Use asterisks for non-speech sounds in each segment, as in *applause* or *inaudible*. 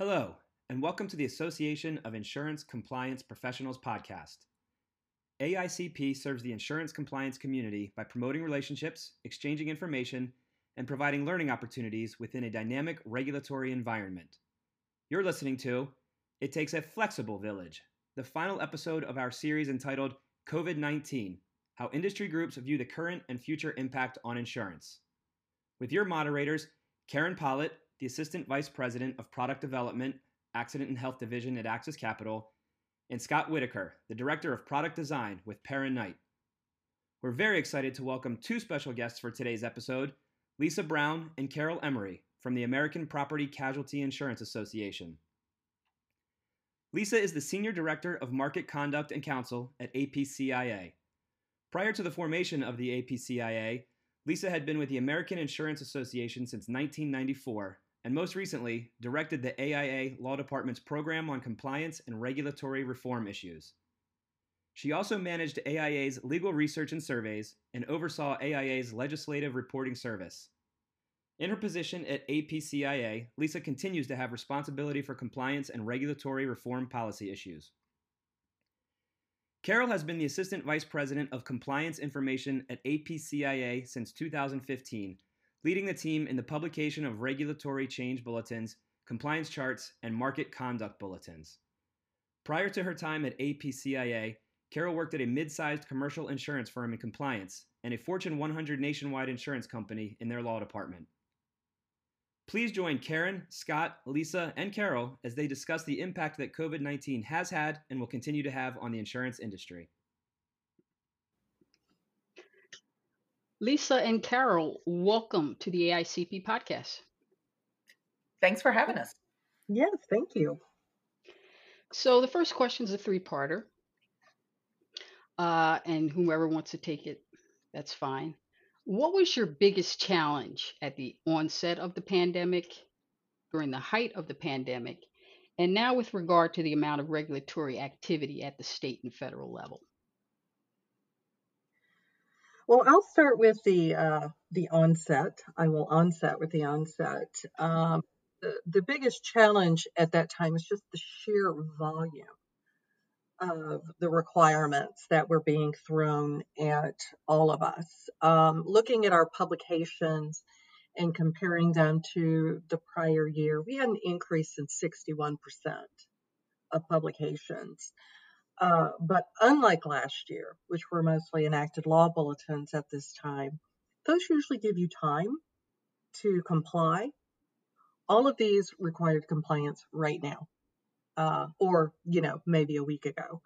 Hello, and welcome to the Association of Insurance Compliance Professionals podcast. AICP serves the insurance compliance community by promoting relationships, exchanging information, and providing learning opportunities within a dynamic regulatory environment. You're listening to It Takes a Flexible Village, the final episode of our series entitled COVID 19 How Industry Groups View the Current and Future Impact on Insurance. With your moderators, Karen Pollitt, the Assistant Vice President of Product Development, Accident and Health Division at Axis Capital, and Scott Whitaker, the Director of Product Design with Perr&Knight. We're very excited to welcome two special guests for today's episode Lisa Brown and Carol Emery from the American Property Casualty Insurance Association. Lisa is the Senior Director of Market Conduct and Counsel at APCIA. Prior to the formation of the APCIA, Lisa had been with the American Insurance Association since 1994 and most recently directed the AIA Law Department's program on compliance and regulatory reform issues. She also managed AIA's legal research and surveys and oversaw AIA's legislative reporting service. In her position at APCIA, Lisa continues to have responsibility for compliance and regulatory reform policy issues. Carol has been the Assistant Vice President of Compliance Information at APCIA since 2015 leading the team in the publication of regulatory change bulletins, compliance charts, and market conduct bulletins. Prior to her time at APCIA, Carol worked at a mid sized commercial insurance firm in compliance and a Fortune 100 nationwide insurance company in their law department. Please join Karen, Scott, Lisa, and Carol as they discuss the impact that COVID 19 has had and will continue to have on the insurance industry. Lisa and Carol, welcome to the AICP podcast. Thanks for having us. Yes, thank you. So, the first question is a three parter. Uh, and whoever wants to take it, that's fine. What was your biggest challenge at the onset of the pandemic, during the height of the pandemic, and now with regard to the amount of regulatory activity at the state and federal level? Well, I'll start with the uh, the onset. I will onset with the onset. Um, the, the biggest challenge at that time is just the sheer volume of the requirements that were being thrown at all of us. Um, looking at our publications and comparing them to the prior year, we had an increase in 61% of publications. Uh, but unlike last year, which were mostly enacted law bulletins at this time, those usually give you time to comply. All of these required compliance right now, uh, or you know maybe a week ago.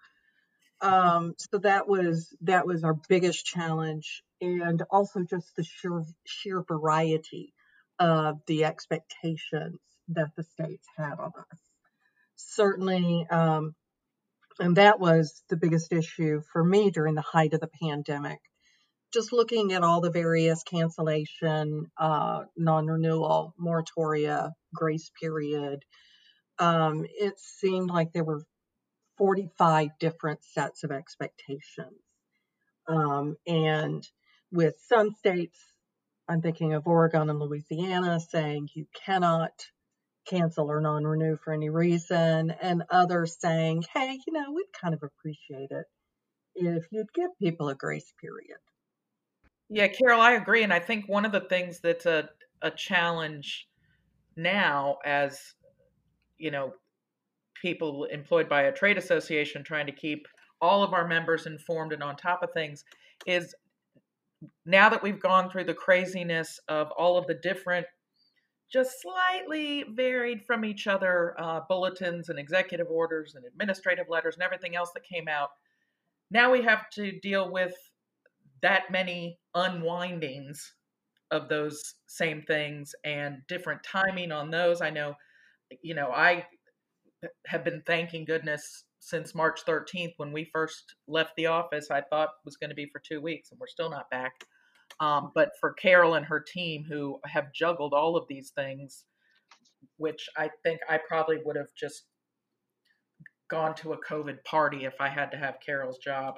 Um, so that was that was our biggest challenge, and also just the sheer sheer variety of the expectations that the states had on us. Certainly, um, and that was the biggest issue for me during the height of the pandemic. Just looking at all the various cancellation, uh, non renewal, moratoria, grace period, um, it seemed like there were 45 different sets of expectations. Um, and with some states, I'm thinking of Oregon and Louisiana saying you cannot cancel or non renew for any reason, and others saying, hey, you know, we'd kind of appreciate it if you'd give people a grace period. Yeah, Carol, I agree. And I think one of the things that's a, a challenge now, as you know, people employed by a trade association trying to keep all of our members informed and on top of things, is now that we've gone through the craziness of all of the different just slightly varied from each other uh, bulletins and executive orders and administrative letters and everything else that came out. Now we have to deal with that many unwindings of those same things and different timing on those. I know, you know, I have been thanking goodness since March 13th when we first left the office. I thought was going to be for two weeks, and we're still not back. Um, but for Carol and her team who have juggled all of these things, which I think I probably would have just gone to a COVID party if I had to have Carol's job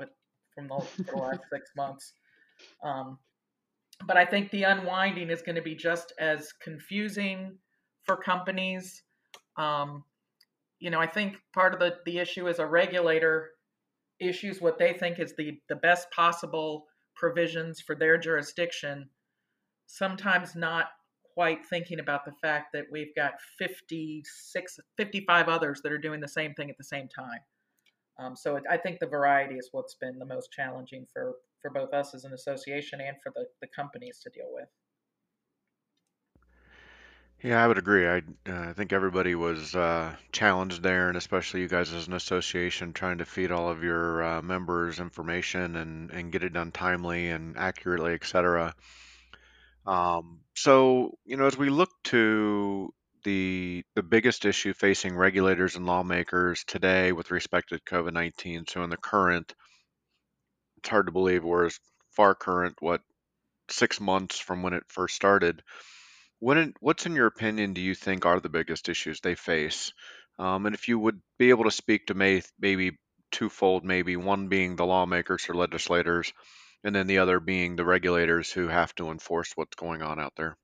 from the, the last six months. Um, but I think the unwinding is going to be just as confusing for companies Um, you know, I think part of the, the issue is a regulator issues what they think is the, the best possible provisions for their jurisdiction, sometimes not quite thinking about the fact that we've got 56, 55 others that are doing the same thing at the same time. Um, so it, I think the variety is what's been the most challenging for, for both us as an association and for the, the companies to deal with. Yeah, I would agree. I uh, think everybody was uh, challenged there, and especially you guys as an association trying to feed all of your uh, members information and, and get it done timely and accurately, et cetera. Um, so, you know, as we look to the the biggest issue facing regulators and lawmakers today with respect to COVID-19, so in the current, it's hard to believe we're as far current, what, six months from when it first started. What in, what's in your opinion do you think are the biggest issues they face? Um, and if you would be able to speak to may, maybe twofold, maybe one being the lawmakers or legislators, and then the other being the regulators who have to enforce what's going on out there.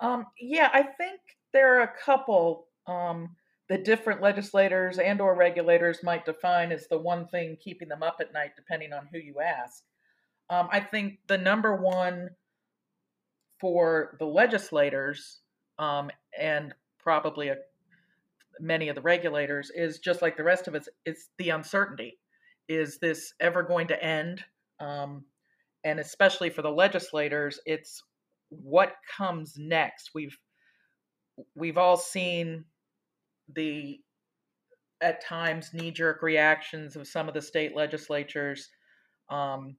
Um, yeah, I think there are a couple um, the different legislators and or regulators might define as the one thing keeping them up at night, depending on who you ask. Um, I think the number one for the legislators um, and probably a, many of the regulators is just like the rest of us. It's the uncertainty. Is this ever going to end? Um, and especially for the legislators, it's what comes next. We've we've all seen the at times knee jerk reactions of some of the state legislatures um,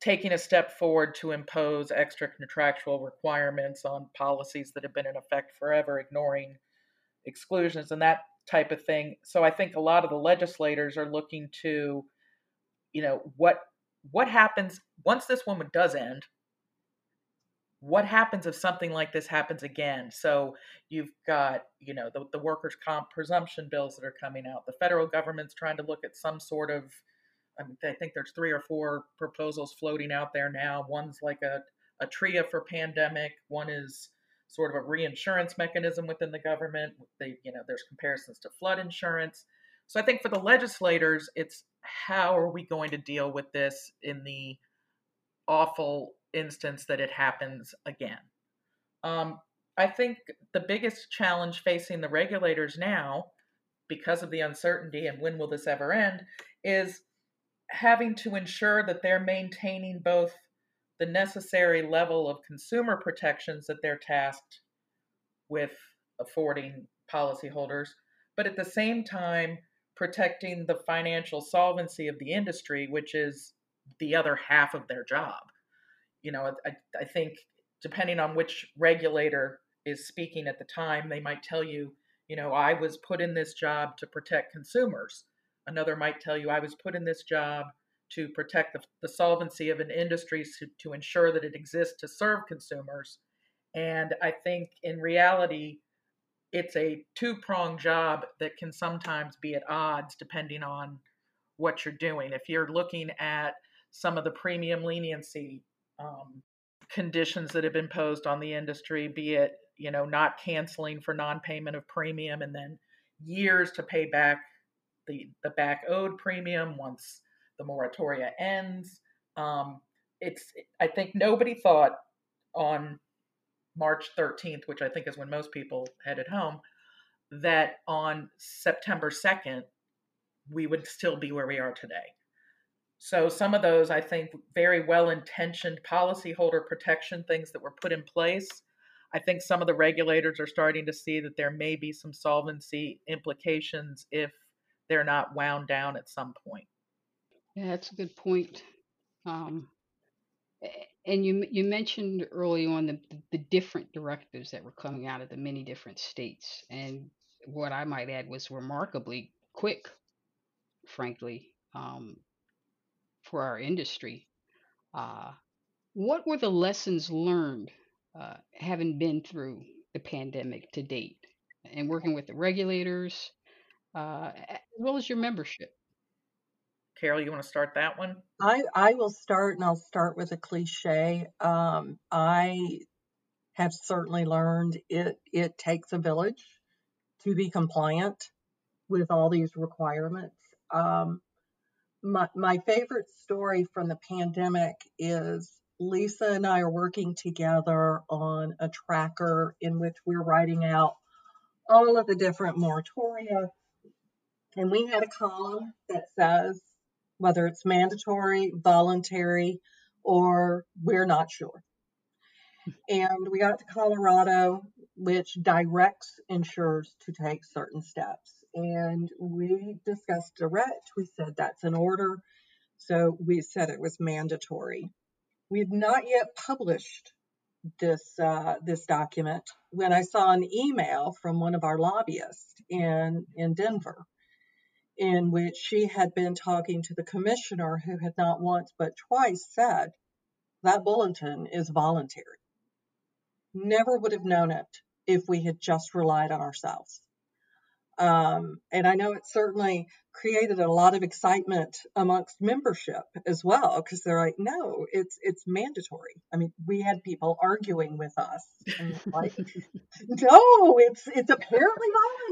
taking a step forward to impose extra contractual requirements on policies that have been in effect forever, ignoring exclusions and that type of thing. So I think a lot of the legislators are looking to, you know, what what happens once this woman does end what happens if something like this happens again so you've got you know the, the workers comp presumption bills that are coming out the federal government's trying to look at some sort of I, mean, I think there's three or four proposals floating out there now. One's like a, a TRIA for pandemic. One is sort of a reinsurance mechanism within the government. They you know there's comparisons to flood insurance. So i think for the legislators it's how are we going to deal with this in the awful instance that it happens again? Um, I think the biggest challenge facing the regulators now, because of the uncertainty and when will this ever end, is having to ensure that they're maintaining both the necessary level of consumer protections that they're tasked with affording policyholders, but at the same time protecting the financial solvency of the industry, which is the other half of their job. You know, I, I think depending on which regulator is speaking at the time, they might tell you, you know, I was put in this job to protect consumers. Another might tell you, I was put in this job to protect the, the solvency of an industry to, to ensure that it exists to serve consumers. And I think in reality, it's a two pronged job that can sometimes be at odds depending on what you're doing. If you're looking at some of the premium leniency um, conditions that have been imposed on the industry, be it you know not canceling for non-payment of premium and then years to pay back the the back owed premium once the moratoria ends. Um, it's I think nobody thought on March 13th, which I think is when most people headed home, that on September 2nd, we would still be where we are today. So, some of those, I think, very well intentioned policyholder protection things that were put in place. I think some of the regulators are starting to see that there may be some solvency implications if they're not wound down at some point. Yeah, that's a good point. Um, and you you mentioned early on the the different directives that were coming out of the many different states, and what I might add was remarkably quick, frankly, um, for our industry. Uh, what were the lessons learned, uh, having been through the pandemic to date, and working with the regulators, uh, well as your membership? Carol, you want to start that one? I, I will start and I'll start with a cliche. Um, I have certainly learned it it takes a village to be compliant with all these requirements. Um, my, my favorite story from the pandemic is Lisa and I are working together on a tracker in which we're writing out all of the different moratoria. And we had a column that says whether it's mandatory, voluntary, or we're not sure. And we got to Colorado, which directs insurers to take certain steps. And we discussed direct. We said that's an order. So we said it was mandatory. We had not yet published this uh, this document when I saw an email from one of our lobbyists in in Denver, in which she had been talking to the commissioner, who had not once but twice said that bulletin is voluntary. Never would have known it if we had just relied on ourselves. Um, and I know it certainly created a lot of excitement amongst membership as well because they're like, no, it's it's mandatory. I mean, we had people arguing with us, like, *laughs* no, it's it's apparently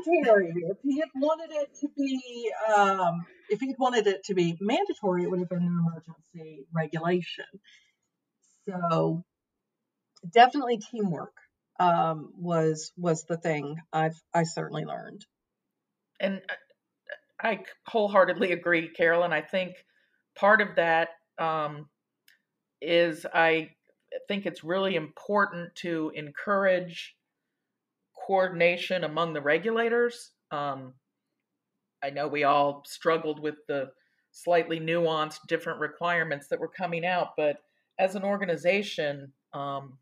voluntary. If he had wanted it to be, um, if he'd wanted it to be mandatory, it would have been an emergency regulation. So definitely teamwork um, was was the thing I've I certainly learned and I wholeheartedly agree, Carolyn. I think part of that um, is I think it's really important to encourage coordination among the regulators. Um, I know we all struggled with the slightly nuanced different requirements that were coming out, but as an organization, um,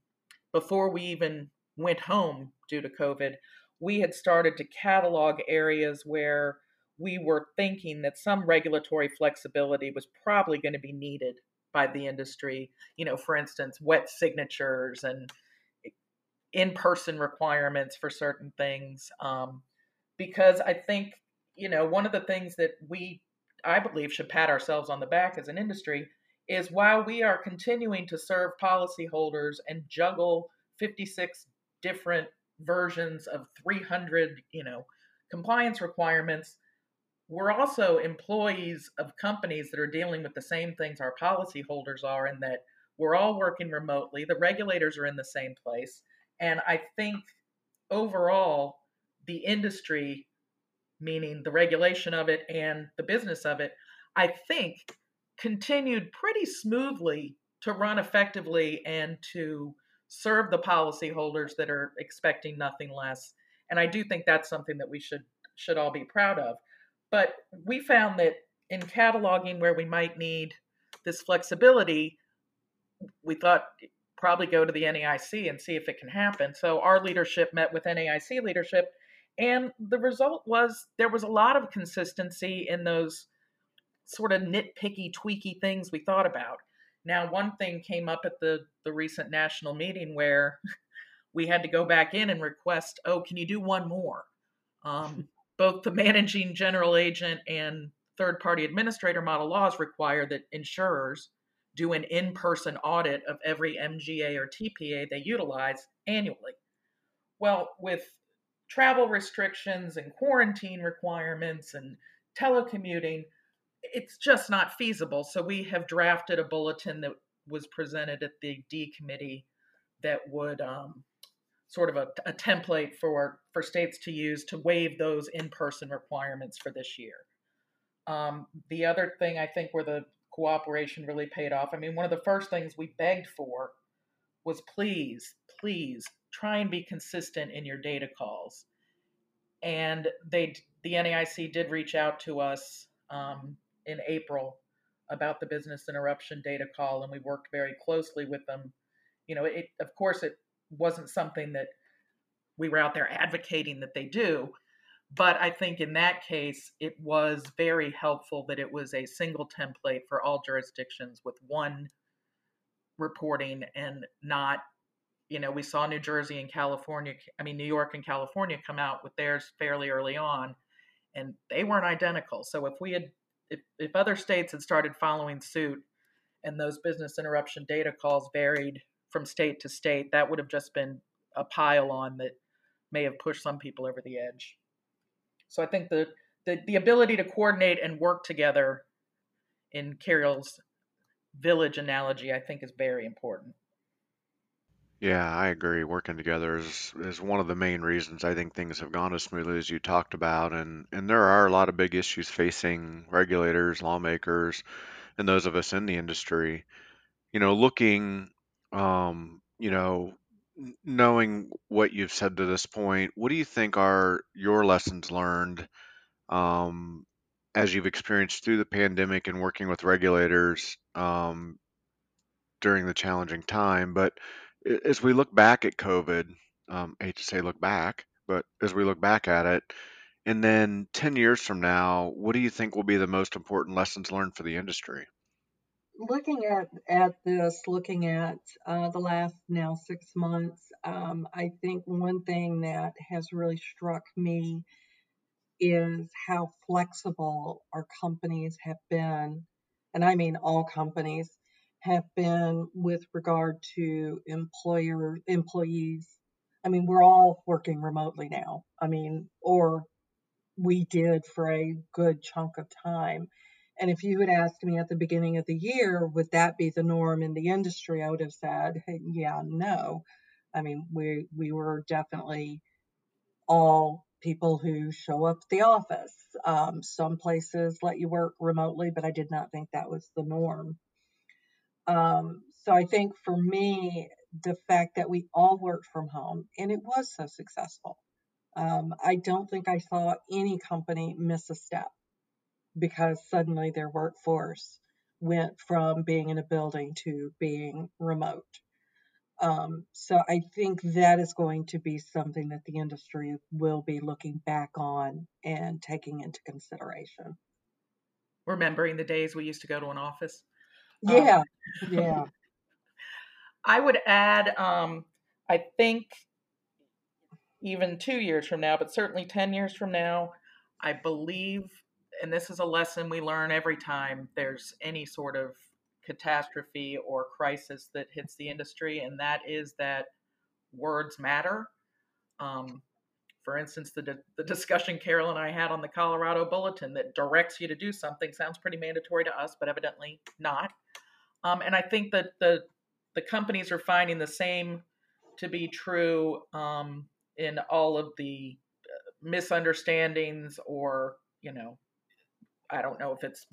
before we even went home due to COVID, we had started to catalog areas where we were thinking that some regulatory flexibility was probably going to be needed by the industry. You know, for instance, wet signatures and in person requirements for certain things. Um, because I think, you know, one of the things that we, I believe, should pat ourselves on the back as an industry is while we are continuing to serve policyholders and juggle 56 different versions of 300, you know, compliance requirements. We're also employees of companies that are dealing with the same things our policyholders are, in that we're all working remotely. The regulators are in the same place. And I think overall, the industry, meaning the regulation of it and the business of it, I think continued pretty smoothly to run effectively and to serve the policyholders that are expecting nothing less. And I do think that's something that we should should all be proud of. But we found that in cataloging where we might need this flexibility, we thought probably go to the NAIC and see if it can happen. So our leadership met with NAIC leadership, and the result was there was a lot of consistency in those sort of nitpicky, tweaky things we thought about. Now, one thing came up at the, the recent national meeting where *laughs* we had to go back in and request, oh, can you do one more? Um, *laughs* both the managing general agent and third party administrator model laws require that insurers do an in person audit of every MGA or TPA they utilize annually. Well, with travel restrictions and quarantine requirements and telecommuting, it's just not feasible. So we have drafted a bulletin that was presented at the D committee that would um, sort of a, a, template for for states to use to waive those in-person requirements for this year. Um, the other thing I think where the cooperation really paid off. I mean, one of the first things we begged for was please, please try and be consistent in your data calls. And they, the NAIC did reach out to us um, in April about the business interruption data call, and we worked very closely with them. You know, it of course it wasn't something that we were out there advocating that they do, but I think in that case it was very helpful that it was a single template for all jurisdictions with one reporting and not you know we saw new jersey and california i mean new york and california come out with theirs fairly early on and they weren't identical so if we had if, if other states had started following suit and those business interruption data calls varied from state to state, that would have just been a pile on that may have pushed some people over the edge. So I think the the, the ability to coordinate and work together in Carol's village analogy, I think, is very important. Yeah, I agree. Working together is is one of the main reasons I think things have gone as smoothly as you talked about, and and there are a lot of big issues facing regulators, lawmakers, and those of us in the industry. You know, looking, um, you know, knowing what you've said to this point, what do you think are your lessons learned, um, as you've experienced through the pandemic and working with regulators, um, during the challenging time. But as we look back at COVID, um, I hate to say look back, but as we look back at it, and then 10 years from now, what do you think will be the most important lessons learned for the industry? Looking at at this, looking at uh, the last now six months, um, I think one thing that has really struck me is how flexible our companies have been, and I mean all companies have been with regard to employer employees. I mean, we're all working remotely now. I mean, or we did for a good chunk of time. And if you had asked me at the beginning of the year, would that be the norm in the industry? I would have said, hey, yeah, no. I mean, we we were definitely all people who show up at the office. Um, some places let you work remotely, but I did not think that was the norm. Um, so I think for me, the fact that we all worked from home and it was so successful. Um, I don't think I saw any company miss a step because suddenly their workforce went from being in a building to being remote. Um, so I think that is going to be something that the industry will be looking back on and taking into consideration. Remembering the days we used to go to an office. Um, yeah, um, *laughs* yeah. I would add, um, I think even two years from now, but certainly 10 years from now, I believe, and this is a lesson we learn every time there's any sort of catastrophe or crisis that hits the industry, and that is that words matter. Um, for instance, the, the discussion Carol and I had on the Colorado Bulletin that directs you to do something sounds pretty mandatory to us, but evidently not. Um, and I think that the the companies are finding the same to be true um, in all of the uh, misunderstandings or you know I don't know if it's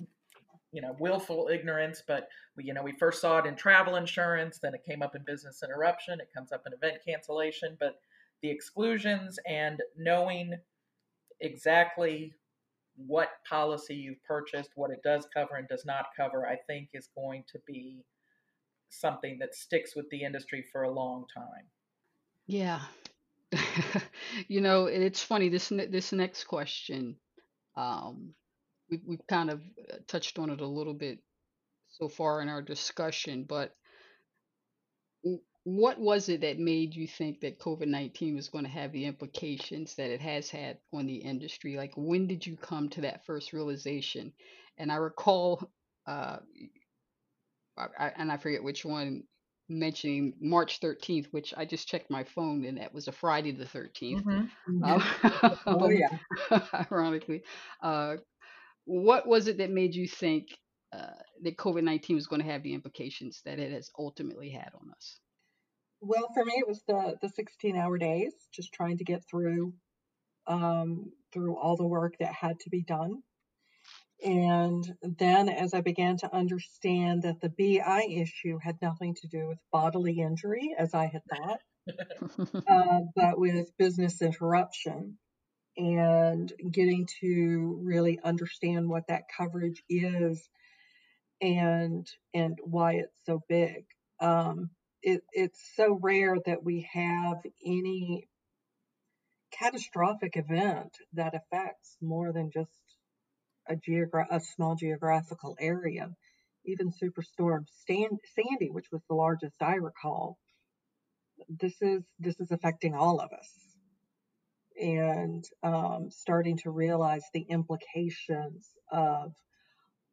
you know willful ignorance but we, you know we first saw it in travel insurance then it came up in business interruption it comes up in event cancellation but the exclusions and knowing exactly what policy you've purchased what it does cover and does not cover i think is going to be something that sticks with the industry for a long time Yeah. *laughs* You know, it's funny, this this next question, um, we've we've kind of uh, touched on it a little bit so far in our discussion, but what was it that made you think that COVID-19 was gonna have the implications that it has had on the industry? Like, when did you come to that first realization? And I recall, uh, I, I, and I forget which one mentioning March 13th, which I just checked my phone and that was a Friday the 13th. mm-hmm. Um, *laughs* Oh, yeah. ironically, uh, what was it that made you think uh, that COVID 19 was going to have the implications that it has ultimately had on us? Well, for me, it was the the 16 hour days, just trying to get through um, through all the work that had to be done. And then, as I began to understand that the BI issue had nothing to do with bodily injury, as I had thought, *laughs* uh, but with business interruption, and getting to really understand what that coverage is and and why it's so big. Um, it, it's so rare that we have any catastrophic event that affects more than just a geogra- a small geographical area. Even Superstorm Stan- Sandy, which was the largest I recall, this is this is affecting all of us, and um, starting to realize the implications of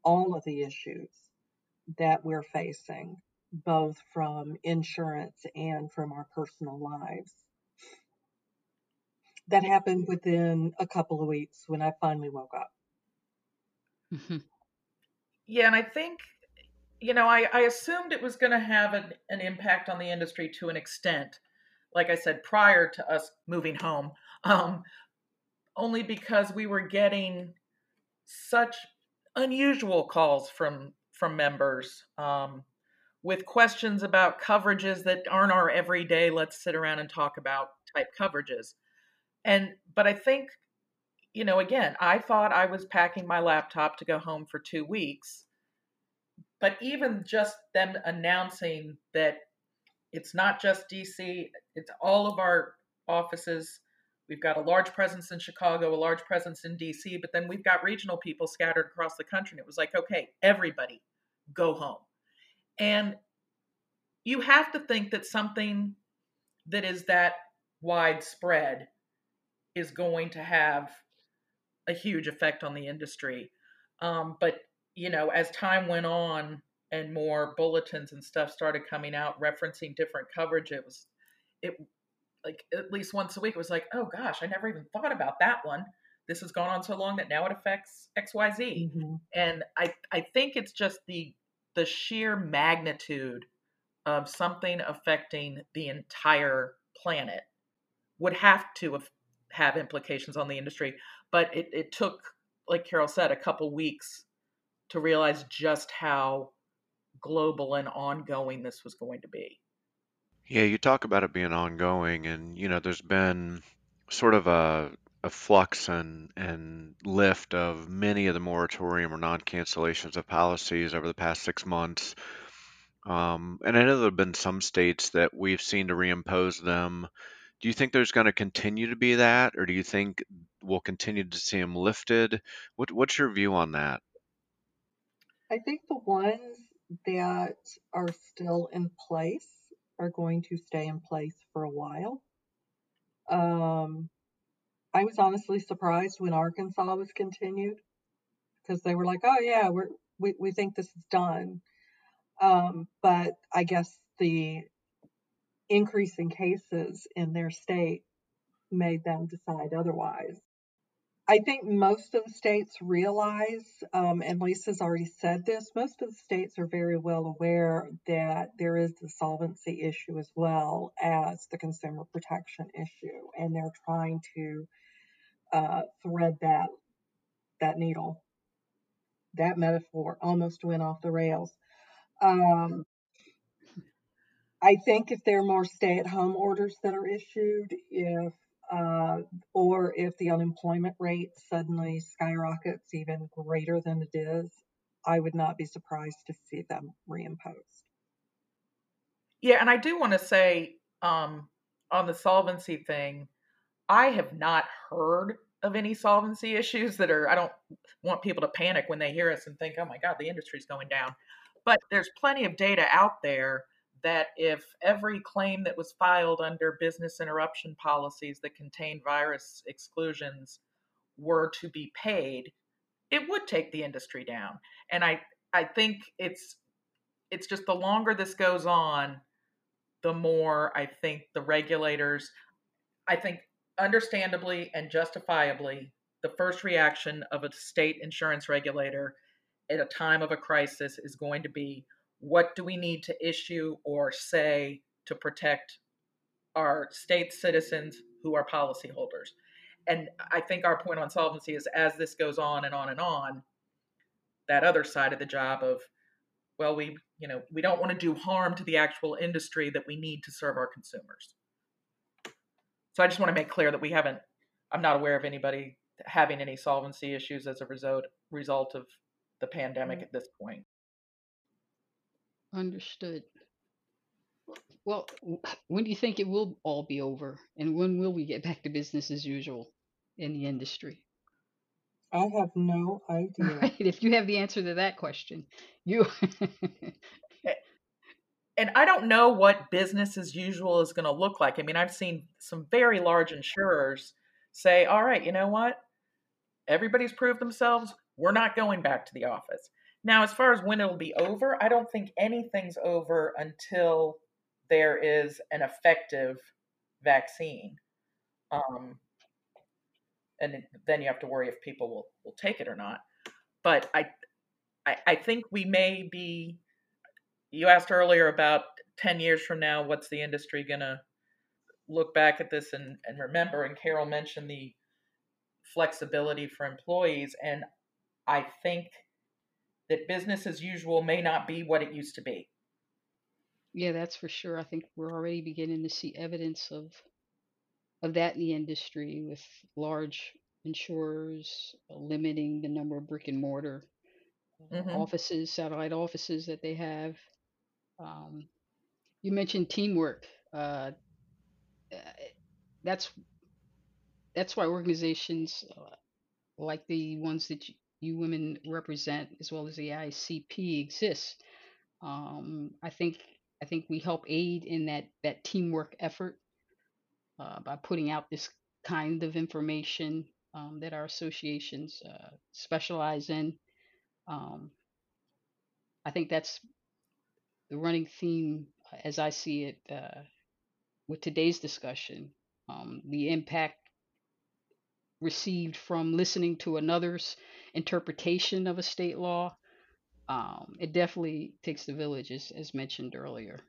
all of the issues that we're facing, both from insurance and from our personal lives. that happened within a couple of weeks when I finally woke up. Mm-hmm. Yeah, and I think you know, I, I assumed it was going to have an, an impact on the industry to an extent, like I said, prior to us moving home, *laughs* um, only because we were getting such unusual calls from from members um, with questions about coverages that aren't our everyday let's sit around and talk about type coverages and but i think you know again i thought i was packing my laptop to go home for two weeks but even just them announcing that it's not just DC, it's all of our offices. We've got a large presence in Chicago, a large presence in DC, but then we've got regional people scattered across the country. And it was like, okay, everybody go home. And you have to think that something that is that widespread is going to have a huge effect on the industry. Um, but you know, as time went on and more bulletins and stuff started coming out referencing different coverage, it was it like at least once a week it was like, oh gosh, I never even thought about that one. This has gone on so long that now it affects XYZ. Mm-hmm. And I I think it's just the the sheer magnitude of something affecting the entire planet would have to have, have implications on the industry. But it, it took, like Carol said, a couple weeks to realize just how global and ongoing this was going to be. Yeah, you talk about it being ongoing, and you know, there's been sort of a a flux and and lift of many of the moratorium or non-cancellations of policies over the past six months. Um, and I know there have been some states that we've seen to reimpose them. Do you think there's going to continue to be that, or do you think we'll continue to see them lifted? What, what's your view on that? I think the ones that are still in place are going to stay in place for a while. Um, I was honestly surprised when Arkansas was continued because they were like, "Oh yeah, we're we, we think this is done," um, but I guess the increase in cases in their state made them decide otherwise. I think most of the states realize, um, and Lisa's already said this, most of the states are very well aware that there is the solvency issue as well as the consumer protection issue, and they're trying to uh, thread that that needle. That metaphor almost went off the rails. Um, I think if there are more stay-at-home orders that are issued, if uh, or if the unemployment rate suddenly skyrockets even greater than it is, I would not be surprised to see them reimposed. Yeah, and I do want to say um, on the solvency thing, I have not heard of any solvency issues that are, I don't want people to panic when they hear us and think, oh my God, the industry's going down. But there's plenty of data out there that if every claim that was filed under business interruption policies that contained virus exclusions were to be paid, it would take the industry down. And I, I think it's it's just the longer this goes on, the more I think the regulators, I think understandably and justifiably, the first reaction of a state insurance regulator at a time of a crisis is going to be what do we need to issue or say to protect our state citizens who are policyholders? And I think our point on solvency is as this goes on and on and on, that other side of the job of, well, we, you know, we don't want to do harm to the actual industry that we need to serve our consumers. So I just want to make clear that we haven't, I'm not aware of anybody having any solvency issues as a result result of the pandemic mm. at this point. Understood. Well, when do you think it will all be over? And when will we get back to business as usual in the industry? I have no *laughs* idea. Right. If you have the answer to that question, you. *laughs* and I don't know what business as usual is going to look like. I mean, I've seen some very large insurers say, all right, you know what? Everybody's proved themselves. We're not going back to the office. Now, as far as when it'll be over, I don't think anything's over until there is an effective vaccine. Um, and then you have to worry if people will will take it or not. But I I, I think we may be. You asked earlier about ten years from now, what's the industry gonna look back at this and, and remember? And Carol mentioned the flexibility for employees, and I think that business as usual may not be what it used to be. Yeah, that's for sure. I think we're already beginning to see evidence of of that in the industry with large insurers limiting the number of brick and mortar Mm-hmm. offices, satellite offices that they have. Um, you mentioned teamwork. Uh, that's that's why organizations uh, like the ones that you, you women represent, as well as the AICP, exist. Um, I think I think we help aid in that that teamwork effort uh, by putting out this kind of information um, that our associations uh, specialize in. Um, I think that's the running theme as I see it uh, with today's discussion. Um, the impact received from listening to another's interpretation of a state law. Um, it definitely takes the village, as, as mentioned earlier.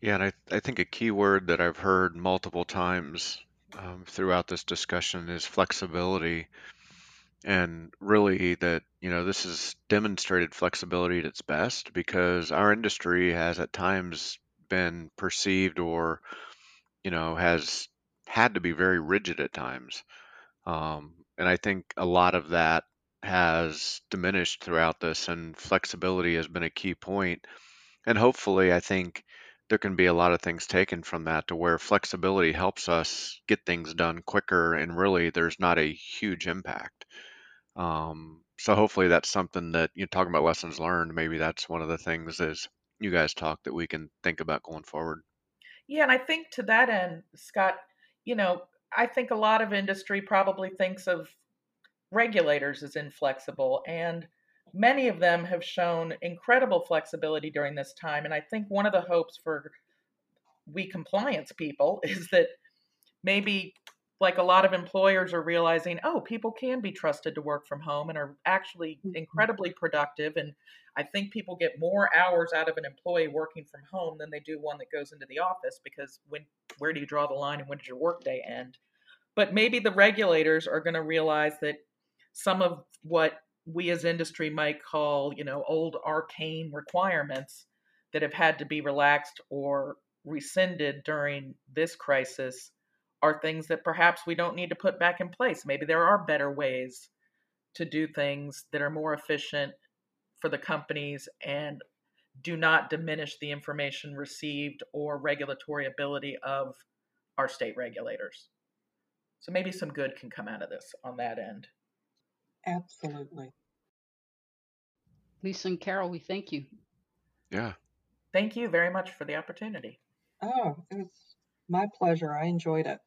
Yeah, and I, I think a key word that I've heard multiple times um, throughout this discussion is flexibility. And really, that, you know, this is demonstrated flexibility at its best because our industry has at times been perceived or, you know, has had to be very rigid at times. Um, and I think a lot of that has diminished throughout this, and flexibility has been a key point. And hopefully, I think there can be a lot of things taken from that to where flexibility helps us get things done quicker, and really there's not a huge impact. Um, so hopefully that's something that you're talking about lessons learned. Maybe that's one of the things as you guys talk that we can think about going forward. Yeah, and I think to that end, Scott, you know, I think a lot of industry probably thinks of regulators as inflexible, and many of them have shown incredible flexibility during this time. And I think one of the hopes for we compliance people *laughs* is that maybe like a lot of employers are realizing, oh, people can be trusted to work from home and are actually Mhm. incredibly productive. And I think people get more hours out of an employee working from home than they do one that goes into the office because when where do you draw the line and when does your workday end? But maybe the regulators are going to realize that some of what we as industry might call, you know, old arcane requirements that have had to be relaxed or rescinded during this crisis are things that perhaps we don't need to put back in place. Maybe there are better ways to do things that are more efficient for the companies and do not diminish the information received or regulatory ability of our state regulators. So maybe some good can come out of this on that end. Absolutely. Lisa and Carol, we thank you. Yeah. Thank you very much for the opportunity. Oh, it was my pleasure. I enjoyed it.